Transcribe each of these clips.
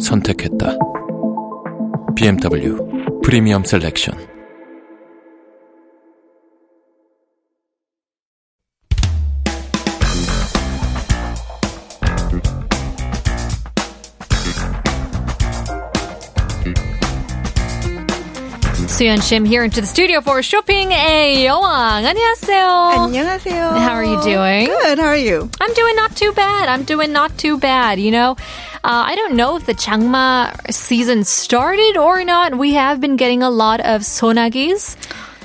선택했다. BMW 프리미엄 셀렉션. Suyeon Shim here into the studio for shopping a 여왕. 안녕하세요. 안녕하세요. How are you doing? Good. How are you? I'm doing not too bad. I'm doing not too bad. You know, uh, I don't know if the Changma season started or not. We have been getting a lot of sonagis.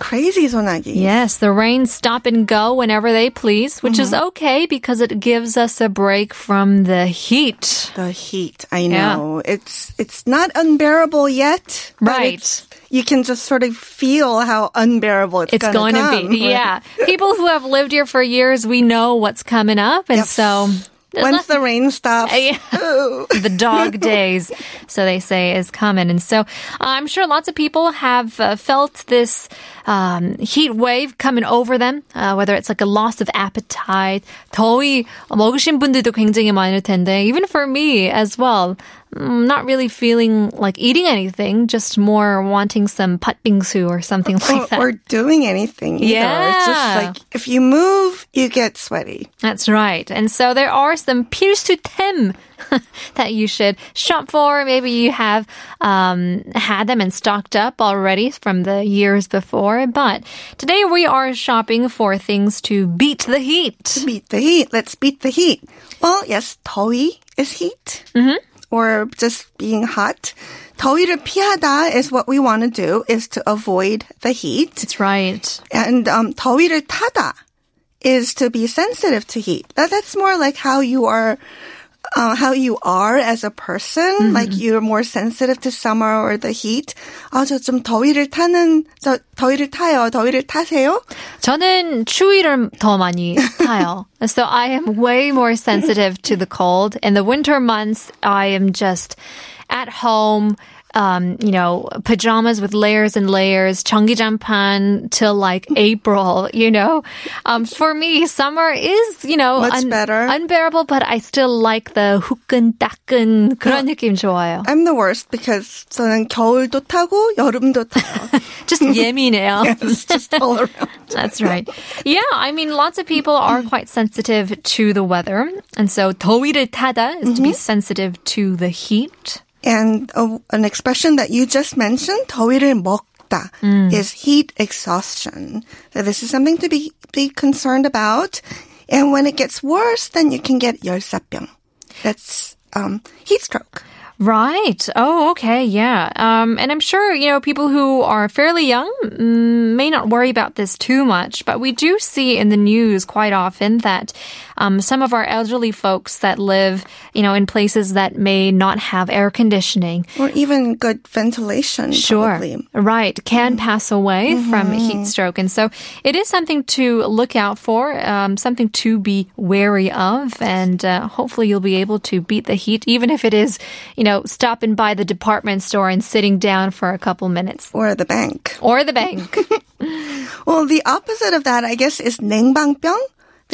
Crazy Sonagi. Yes, the rains stop and go whenever they please, which is Mm-hmm. okay because it gives us a break from the heat. The heat. I know. Yeah. It's it's not unbearable yet. but Right. You can just sort of feel how unbearable it's, It's going to be, yeah. People who have lived here for years, we know what's coming up, and Yep. so Once the rain stops. Yeah. ooh. the dog days, so they say, is coming. And so uh, I'm sure lots of people have uh, felt this um, heat wave coming over them, uh, whether it's like a loss of appetite. 더위 먹으신 분들도 굉장히 많을 텐데, even for me as well. I'm not really feeling like eating anything, just more wanting some patbingsu or something or, like that. or doing anything either. It's just Yeah. like if you move, you get sweaty. That's right. And so there are some 필수템 that you should shop for. Maybe you have um, had them and stocked up already from the years before. But today we are shopping for things to beat the heat. Beat the heat. Let's beat the heat. Well, yes, 더위 is heat. Mm-hmm. Or just being hot. 더위를 피하다 is what we want to do, is to avoid the heat. That's right. And um, 더위를 타다 is to be sensitive to heat. That, that's more like how you are, uh, how you are as a person. Like you're more sensitive to summer or the heat. 아, 저 좀 더위를 타는, 저 더위를 타요. 더위를 타세요? 저는 추위를 더 많이 타요. So I am way more sensitive to the cold. In the winter months, I am just at home, um, you know, pajamas with layers and layers, 전기장판 till like April, you know. Um, for me, summer is, you know, Much un- better. unbearable, but I still like the 후끈따끈 그런 no, 느낌 좋아요. I'm the worst because 저는 겨울도 타고 여름도 타요. just 예민해요. yes, just all around. That's right. Yeah, I mean, lots of people are quite sensitive to the weather. And so 더위를 타다 is mm-hmm. to be mm-hmm. sensitive to the heat. And uh, an expression that you just mentioned, 더위를 먹다, is heat exhaustion. So this is something to be, be concerned about. And when it gets worse, then you can get 열사병. That's um, heat stroke. Right. Oh, okay. Yeah. Um, and I'm sure, you know, people who are fairly young mm, may not worry about this too much, but we do see in the news quite often that um, some of our elderly folks that live, you know, in places that may not have air conditioning Or even good ventilation. Sure. Probably. Right. Can pass away from heat stroke. And so it is something to look out for, um, something to be wary of. And uh, hopefully you'll be able to beat the heat, even if it is, you know, stopping by the department store and sitting down for a couple minutes. Or the bank. Or the bank. Well, the opposite of that, I guess, is 냉방병.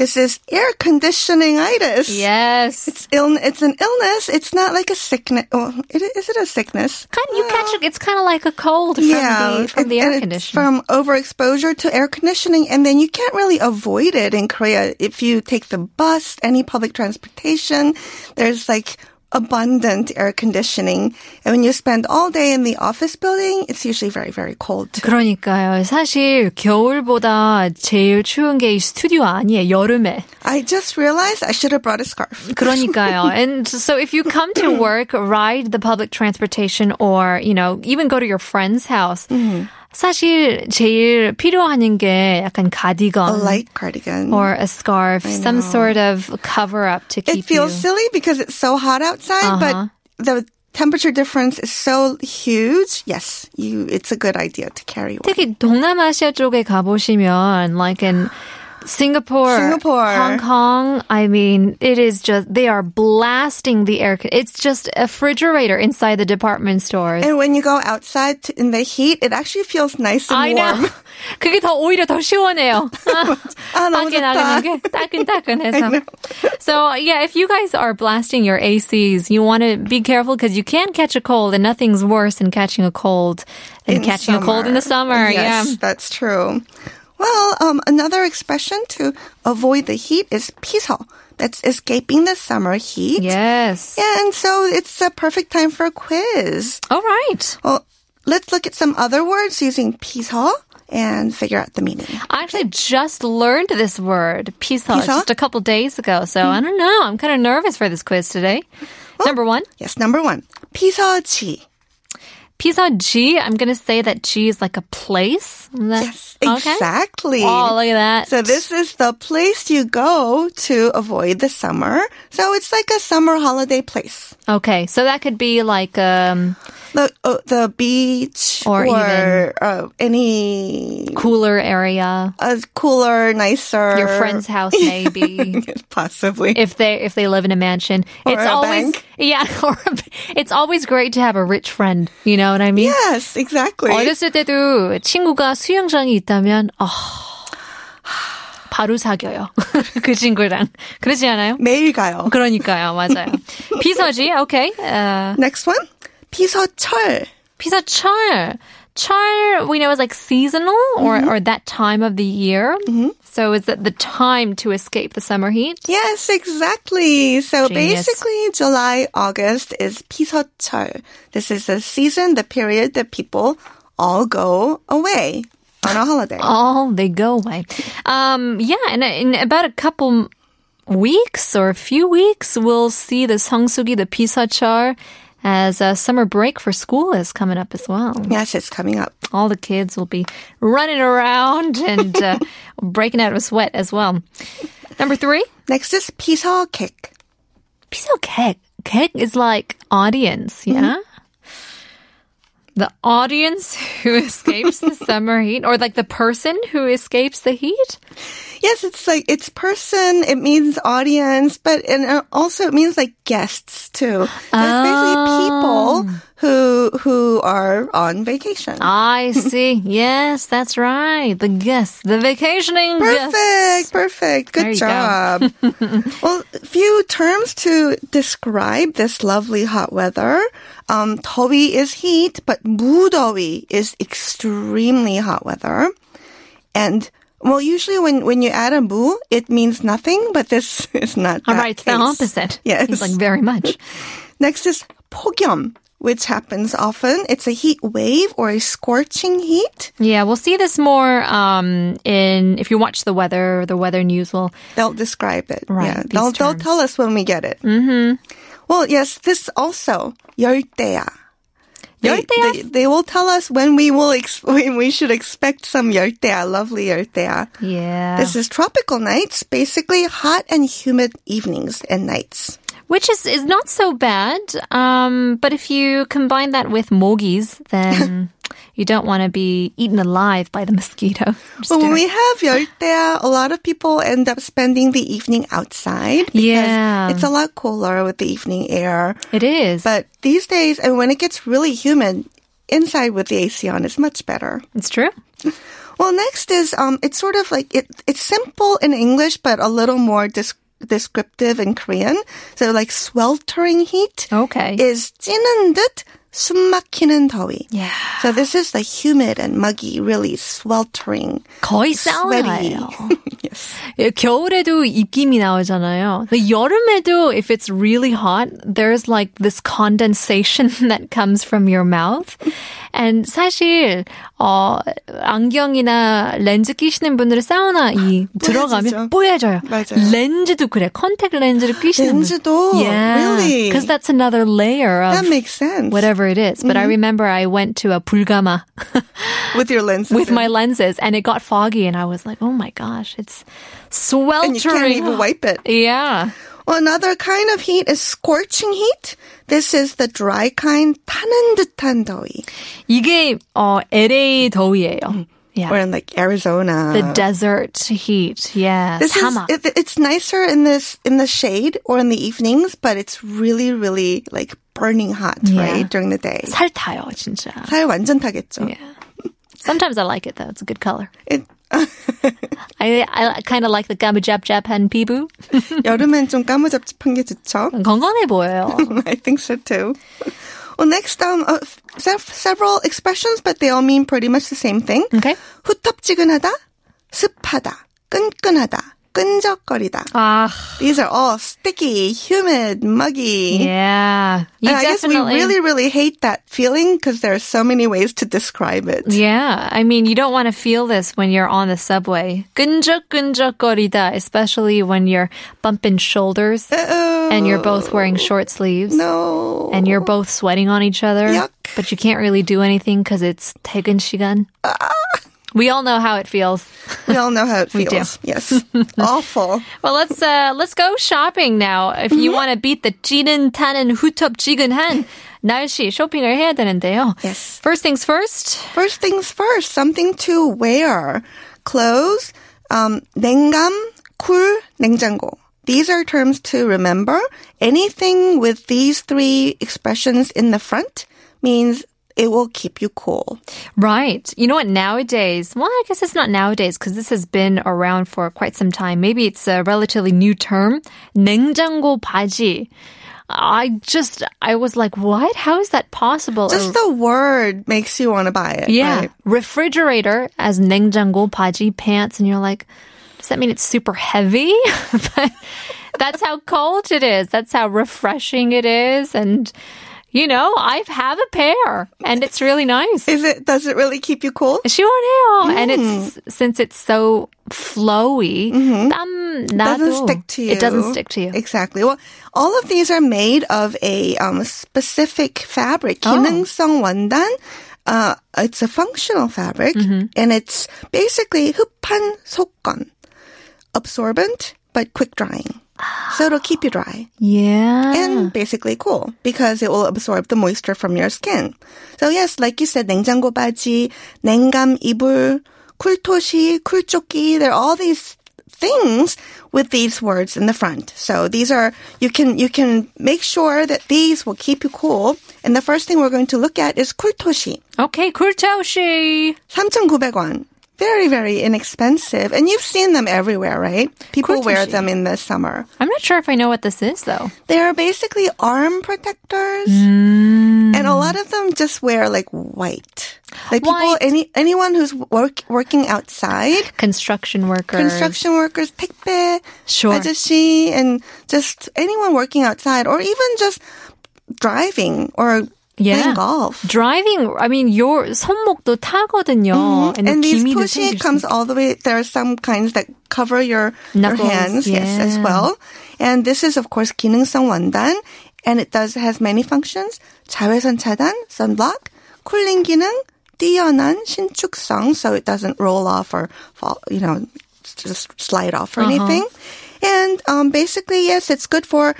This is air conditioning itis. yes. It's ill. It's an illness. It's not like a sickness. Oh, it, is it a sickness? Kind you catch uh, it. It's kind of like a cold from the, from and- the air. It's from overexposure to air conditioning, and then you can't really avoid it in Korea. If you take the bus, any public transportation, there's like abundant air conditioning, and when you spend all day in the office building, it's usually very, very cold. 그러니까요. 사실 겨울보다 제일 추운 게 이 스튜디오 아니에요. 여름에. I just realized I should have brought a scarf. 그러니까요. And so if you come to work, ride the public transportation or, you know, even go to your friend's house. 사실 제일 필요한 게 약간 A cardigan light cardigan. or a scarf, some sort of cover up to keep it feels you. silly because it's so hot outside, Uh-huh. but the temperature difference is so huge, yes, you it's a good idea to carry one. 특히 동남아시아 쪽에 가보시면, like in Singapore, Singapore. Hong Kong, I mean, it is just, they are blasting the air. con- It's just a refrigerator inside the department stores. And when you go outside to, in the heat, it actually feels nice and I warm. know. 그게 더 오히려 더 시원해요. 아, 너무 밖에 좋다. 나가는 게 따끈따끈해서. So yeah, if you guys are blasting your ACs, you want to be careful because you can catch a cold, and nothing's worse than catching a cold than In catching a cold in the summer. Yes, Yeah. that's true. Well, um, another expression to avoid the heat is 피서. That's escaping the summer heat. Yes. Yeah, and so it's a perfect time for a quiz. All right. Well, let's look at some other words using 피서 and figure out the meaning. I actually just learned this word, pisa, Pisa? just a couple days ago. So I don't know. I'm kind of nervous for this quiz today. Number one, Yes, number one. 피서지. pisa G. I'm going to say that G is like a place. Yes, okay? exactly. Oh, look at that. So this is the place you go to avoid the summer. So it's like a summer holiday place. Okay, so that could be like um, the uh, the beach or, or uh, any cooler area, a cooler, nicer your friend's house, maybe possibly if they if they live in a mansion. Or it's a always bank. yeah, or it's always great to have a rich friend. You know what I mean? Yes, exactly. 어렸을 때도 친구가 수영장이 있다면 Oh, 바로 사겨요. 그 친구랑. 그러지 않아요? 매일 가요. 그러니까요. 맞아요. 피서지. Okay. Uh, Next one. 피서철. 피서철. 철, we know is like seasonal or, Mm-hmm. or that time of the year. So is it the time to escape the summer heat? Yes, exactly. So Genius. basically, July, August is 피서철. This is the season, the period that people all go away on a holiday. Oh, they go away. Um, yeah, and in about a couple weeks or a few weeks, we'll see the Sangsugi, the Pisachar, as a summer break for school is coming up as well. Yes, it's coming up. All the kids will be running around and uh, breaking out of a sweat as well. Number three, Next is 피서객. Pisokek. Kek is like audience, yeah? The audience who escapes the summer heat, or like the person who escapes the heat? Yes, it's like it's person. It means audience, but and uh, also it means like guests too. So it's basically people who who are on vacation. I see. yes, that's right. The guests, the vacationing Perfect, guests. perfect. There Good you go. job. well, a few terms to describe this lovely hot weather. Um, 더위 is heat, but 무더위 is extremely hot weather. And well, usually when, when you add a 무, it means nothing, but this is not All that right, it's the case. opposite. Yes. It's like very much. Next is 폭염, which happens often. It's a heat wave or a scorching heat. Yeah, we'll see this more um, in if you watch the weather. The weather news will. They'll describe it. Right, Yeah, these they'll, they'll terms. tell us when we get it. Mm-hmm. Well, yes, this also 열대야. They, 열대야? they, they will tell us when we will ex- when we should expect some 열대야, lovely 열대야. Yeah. This is tropical nights, basically hot and humid evenings and nights. Which is, is not so bad. Um, but if you combine that with mogis, then you don't want to be eaten alive by the mosquito. Just But when do we it. have 열대야, a lot of people end up spending the evening outside because Yeah. it's a lot cooler with the evening air. it is. But these days, and when it gets really humid, inside with the AC on is much better. it's true. Well, next is um, it's sort of like it. It's simple in English, but a little more dis- descriptive in Korean. So, like sweltering heat Okay. is 찌는 듯 숨막히는 더위. yeah. So this is the humid and muggy, really sweltering, 거의 sweaty. 사우나예요. yes. 예, 겨울에도 입김이 나오잖아요. 근데 여름에도 if it's really hot, there's like this condensation that comes from your mouth. And 사실 어 안경이나 렌즈 끼시는 분들은 사우나 이 들어가면 뽀얘져요. 맞아요. 렌즈도 그래. 컨택 렌즈를 끼시는 분. 렌즈도? Yeah. Really? Because that's another layer of That makes sense. whatever it is. But I remember I went to a 불가마 with your lenses. with in. my lenses and it got foggy and I was like, oh my gosh, it's sweltering. and you can't even wipe it. Yeah. Well, another kind of heat is scorching heat. This is the dry kind, 타는 듯한 더위. 이게 어 LA 더위예요. Or Yeah. in like Arizona. The desert heat. Yeah. This is, 사막. it, it's nicer in this in the shade or in the evenings, but it's really, really like burning hot, Yeah. right? During the day. 살 타요, 진짜. 살 완전 타겠죠. Yeah. Sometimes I like it though. It's a good color. It, I I kind of like the 가무잡잡한 피부. 여름엔 좀 까무잡잡한 게 좋죠. 건강해 보여요. I think so too. Well, next, um, uh, se- several expressions, but they all mean pretty much the same thing. Okay. 후텁지근하다, 습하다, 끈끈하다, 끈적거리다. Ah, These are all sticky, humid, muggy. yeah. You and I guess we definitely really, really hate that feeling because there are so many ways to describe it. Yeah, I mean, you don't want to feel this when you're on the subway. 끈적끈적거리다, especially when you're bumping shoulders and you're both wearing short sleeves. No. And you're both sweating on each other. Yuck. But you can't really do anything because it's 퇴근 시간. We all know how it feels. we all know how it We do. feels. Yes. Awful. Well, let's uh, let's go shopping now. If you want to beat the 찌는 타는 후텁지근한 날씨 쇼핑을 해야 되는데요. Yes. First things first. First things first, something to wear. Clothes, um, 냉감, 쿨, 냉장고. These are terms to remember. Anything with these three expressions in the front means it will keep you cool. Right. You know what? Nowadays, well, I guess it's not nowadays because this has been around for quite some time. Maybe it's a relatively new term. 냉장고 바지. I just, I was like, what? How is that possible? Just the word makes you want to buy it. yeah. right? Refrigerator as 냉장고 바지 pants. And you're like, does that mean it's super heavy? but that's how cold it is. That's how refreshing it is. And, you know, I have a pair and it's really nice. Is it, does it really keep you cool? 시원해요. Mm. And it's, mm. since it's so flowy, mm-hmm. doesn't stick to you. It doesn't stick to you. Exactly. Well, all of these are made of a um, specific fabric, oh. 기능성 원단. Uh, it's a functional fabric mm-hmm. and it's basically 흡한 속건, absorbent but quick drying. So it'll keep you dry Yeah. and basically cool because it will absorb the moisture from your skin. So yes, like you said, 냉장고 바지, 냉감 이불, 쿨토시, 쿨조끼, there are all these things with these words in the front. So these are, you can, you can make sure that these will keep you cool. And the first thing we're going to look at is 쿨토시. okay, 쿨토시. 3,900원. Very, very inexpensive. And you've seen them everywhere, right? People wear 쿨토시. them in the summer. I'm not sure if I know what this is though. They're basically arm protectors. Mm. And a lot of them just wear like white. Like people, White. any anyone who's work, working outside, Construction workers. construction workers, 택배, Sure. 아저씨, and just anyone working outside, or even just driving or Yeah. playing golf. Driving, I mean, your 손목도 타거든요. And these 기미도 toshi 생길 수 comes all the way. There are some kinds that cover your, your Knuckles, hands, yes, as yeah. well. And this is, of course, 기능성 원단, and it does has many functions. 자외선 차단, sunblock, 쿨링 기능, 뛰어난 신축성, so it doesn't roll off or fall, you know, just slide off or anything. And um, basically, yes, it's good for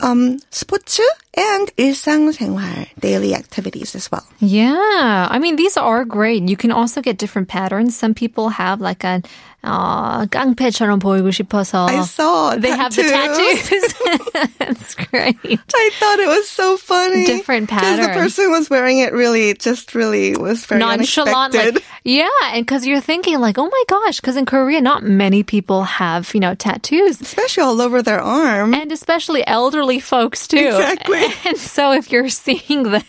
um, 스포츠 and 일상생활, daily activities as well. Yeah, I mean these are great. You can also get different patterns. Some people have like a uh, 깡패처럼 보이고 싶어서 I saw a they have the tattoo. tattoos. That's great. I thought it was so funny. Different Because the patterns. person was wearing it really, just really was very Nonchalant, unexpected. like yeah, and because you're thinking like, oh my gosh, because in Korea, not many people have you know tattoos. Especially all over their arm. And especially elderly folks too. Exactly. And so if you're seeing them,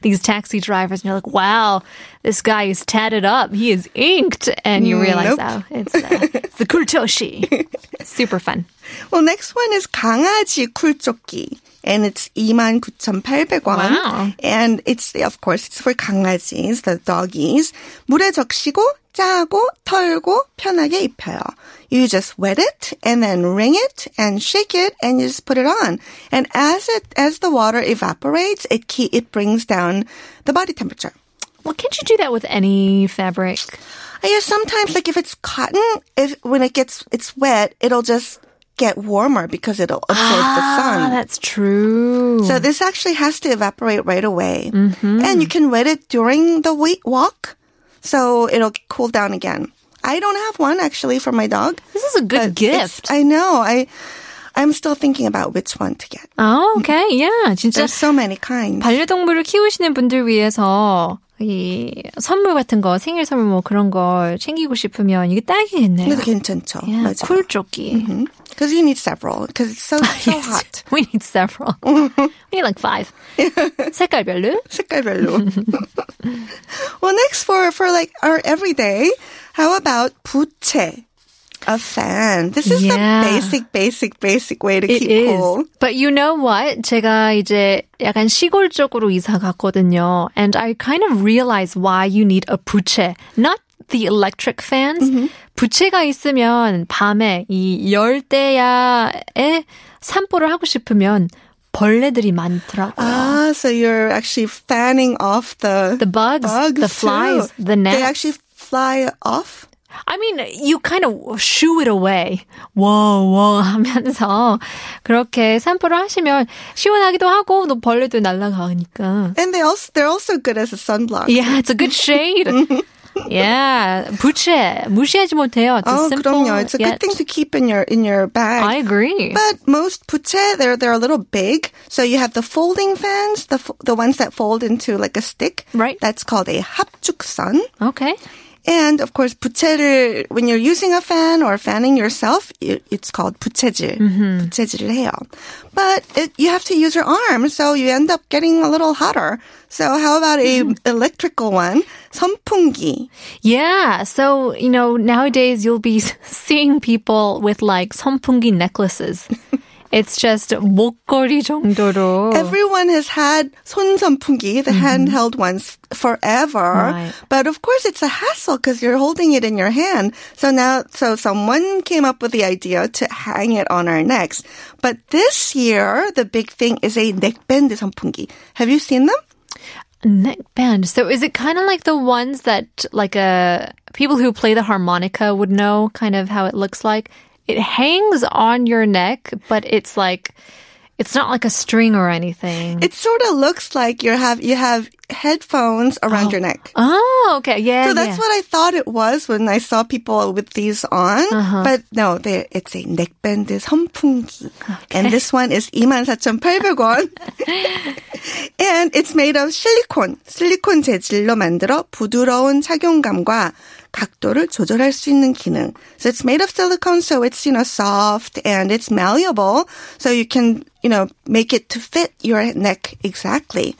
these taxi drivers, and you're like, wow, this guy is tatted up, he is inked, and you realize, nope. oh, it's, uh, the kultoshi. Super fun. Well, next one is 강아지 쿨조끼. And it's 29,800원. Wow. And it's, of course, it's for 강아지's, the doggies. 물에 적시고, 짜고, 털고, 편하게 입혀요. You just wet it and then wring it and shake it and you just put it on. And as it, as the water evaporates, it, it brings down the body temperature. Well, can't you do that with any fabric? I guess sometimes, like if it's cotton, if when it gets it's wet, it'll just get warmer because it'll absorb the Ah, sun. that's true. So this actually has to evaporate right away. Mm-hmm. And you can wet it during the walk. So it'll cool down again. I don't have one actually for my dog. this is a good gift. I know. I I'm still thinking about which one to get. Oh, okay. Yeah. 진짜 There's so many kinds. 반려동물을 키우시는 분들 위해서 이 선물 같은 거, 생일 선물 뭐 그런 걸 챙기고 싶으면 이게 딱이겠네요. 그래도 괜찮죠. Yeah, 맞아. 쿨 조끼. Because you need several. Because it's so so Yes. hot. We need several. we need like five. 색깔별로. 색깔별로. well, next for for like our everyday, how about 부채? A fan. This is Yeah. the basic, basic, basic way to It keep is. cool. But you know what? 제가 이제 약간 시골 쪽으로 이사 갔거든요. And I kind of realized why you need a 부채. Not the electric fans. 부채가 있으면 밤에 이 열대야에 산보를 하고 싶으면 벌레들이 많더라고요. Ah, so you're actually fanning off the the bugs, bugs the flies, too. the gnats. They actually fly off. I mean, you kind of shoo it away. whoa, whoa 하면서 그렇게 산보를 하시면 시원하기도 하고 또 벌레도 날아가니까. And they also they're also good as a sunblock. Yeah, it's a good shade. yeah, 부채 무시하지 못해요. It's oh, simple, 그럼요. It's a good thing to keep in your in your bag. I agree. But most 부채 they're they're a little big, so you have the folding fans, the the ones that fold into like a stick. Right. That's called a 합죽선. Okay. And of course, 부채를 when you're using a fan or fanning yourself, it, it's called 부채질. 부채질을 해요. But it, you have to use your arm, so you end up getting a little hotter. So how about a electrical one? 선풍기. Yeah, so you know nowadays you'll be seeing people with like 선풍기 necklaces. It's just 목걸이 정도로. Everyone has had 손선풍기, the handheld ones, forever. Right. But of course, it's a hassle because you're holding it in your hand. So now, so someone came up with the idea to hang it on our necks. But this year, the big thing is a neckband 선풍기. Have you seen them? neckband. So is it kind of like the ones that like uh people who play the harmonica would know kind of how it looks like? It hangs on your neck, but it's like it's not like a string or anything. It sort of looks like you have you have headphones around your neck. oh, okay. Yeah. So that's yeah. what I thought it was when I saw people with these on. Uh-huh. But no, they, it's a neckband 선풍기. And this one is 24,800원. and it's made of 실리콘, 실리콘 재질로 만들어 부드러운 착용감과 각도를 조절할 수 있는 기능. So it's made of silicone, so it's, you know, soft and it's malleable. So you can, you know, make it to fit your neck exactly.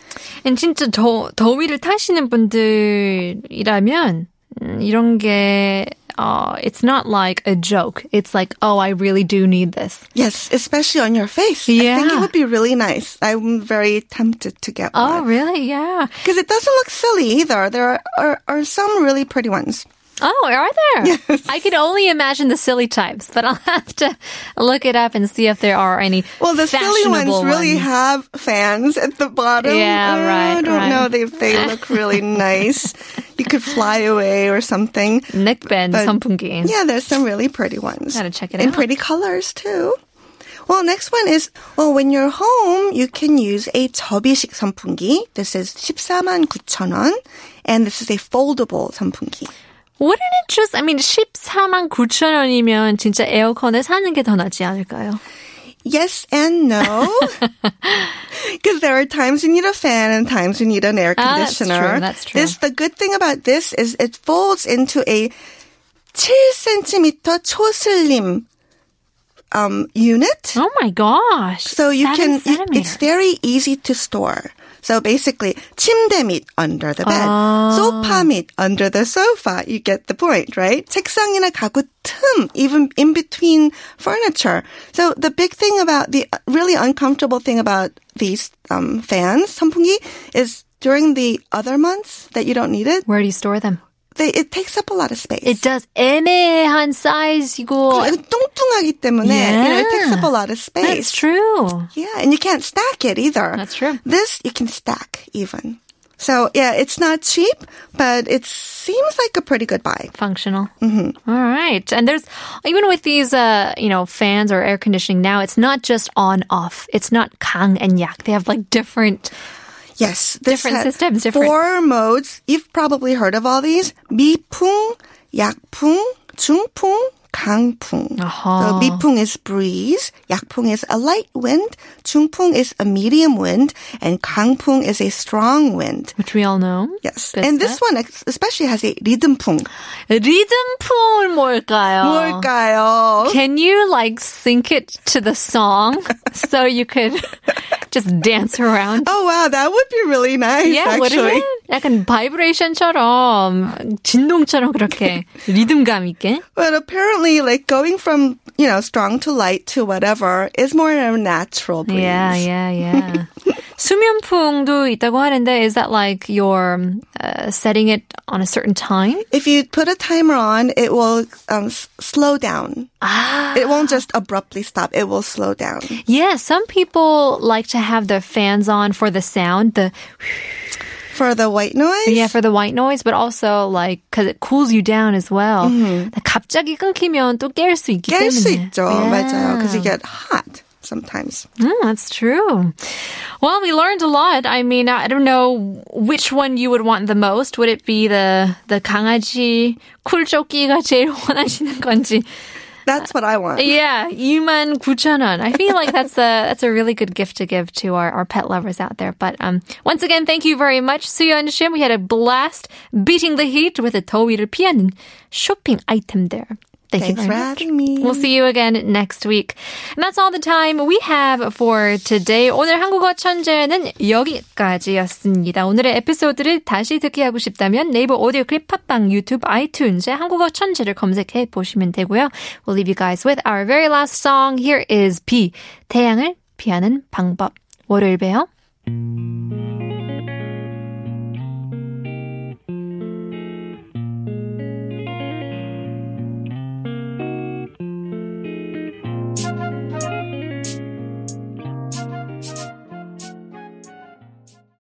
And 진짜 더 더위를 타시는 분들이라면 음, 이런 게 uh, it's not like a joke. It's like, oh, I really do need this. Yes, especially on your face. I think Yeah. it would be really nice. I'm very tempted to get Oh, one. really? Yeah. Because it doesn't look silly either. There are, are, are some really pretty ones. Oh, are there? Yes. I can only imagine the silly types, but I'll have to look it up and see if there are any. Well, the silly ones, ones, really have fans at the bottom. Yeah, right. I don't right. know if they, look really nice. you could fly away or something. neckband 선풍기. Yeah, there's some really pretty ones. Gotta check it in out. And pretty colors too. Well, next one is well, when you're home, you can use a 접이식 선풍기. This is 149,000원, and this is a foldable 선풍기. Wouldn't it just, I mean, 14만 9천 원이면 진짜 에어컨을 사는 게 더 낫지 않을까요? Yes and no. Because there are times you need a fan and times you need an air Ah, that's conditioner. true, that's true. This, the good thing about this is it folds into a 7cm 초슬림 um, unit. Oh my gosh. So you Seven can, you- it's centimeters. very easy to store. So basically, 침대 밑 under the bed, Ah. sofa 밑 under the sofa. You get the point, right? 책상이나 가구 틈, even in between furniture. So the big thing about the really uncomfortable thing about these um, fans, 선풍기, is during the other months that you don't need it, Where do you store them? they, it takes up a lot of space. It does 애매한 사이즈고. 뚱뚱하기 때문에, you know, it takes up a lot of space. That's true. Yeah, and you can't stack it either. That's true. This you can stack even. So yeah, it's not cheap, but it seems like a pretty good buy. Functional. Mm-hmm. right. And there's, even with these, uh, you know, fans or air conditioning now, it's not just on off. It's not kang and yak. They have like different Yes, this Different had systems, different- Four modes. You've probably heard of all these: 미풍, 약풍, 중풍, 강풍. Uh-huh. So 미풍 is breeze, 약풍 is a light wind, 중풍 is a medium wind, and 강풍 is a strong wind. which we all know. Yes, Good and this stuff. one ex- especially has a 리듬풍. 리듬풍은 뭘까요? 뭘까요? Can you like sync it to the song so you could just dance around? Oh wow, that would be really nice. Yeah, wouldn't actually. it? 약간 바이브레이션처럼 진동처럼 그렇게 리듬감 있게. But apparently, like going from you know strong to light to whatever is more a natural breeze. Yeah, yeah, yeah. 수면풍도 있다고 하는데 is that like you're uh, setting it on a certain time? If you put a timer on, it will um, s- slow down. Ah. It won't just abruptly stop. It will slow down. Yeah, some people like to have their fans on for the sound, the For the white noise, yeah, for the white noise, but also like because it cools you down as well. 갑자기 끊기면 또 깰 수 있기 깰 수 때문에. 있죠. Yeah. 맞아요. Because you get hot sometimes. Mm, that's true. Well, we learned a lot. I mean, I don't know which one you would want the most. Would it be the the 강아지 쿨조끼가 제일 원하시는 건지? That's what I want. Yeah, 2만 9천 원. I feel like that's a that's a really good gift to give to our, our pet lovers out there. But um, once again, thank you very much, Suyeon Shim. We had a blast beating the heat with a 더위를 피하는 쇼핑 item there. Thank Thanks you for having me. We'll see you again next week. And that's all the time we have for today. 오늘 한국어 천재는 여기까지였습니다. 오늘의 에피소드를 다시 듣기 하고 싶다면 네이버 오디오 클립 팟빵 유튜브 아이튠즈에 한국어 천재를 검색해 보시면 되고요. We'll leave you guys with our very last song. Here is B. 태양을 피하는 방법. 월요일 봬요.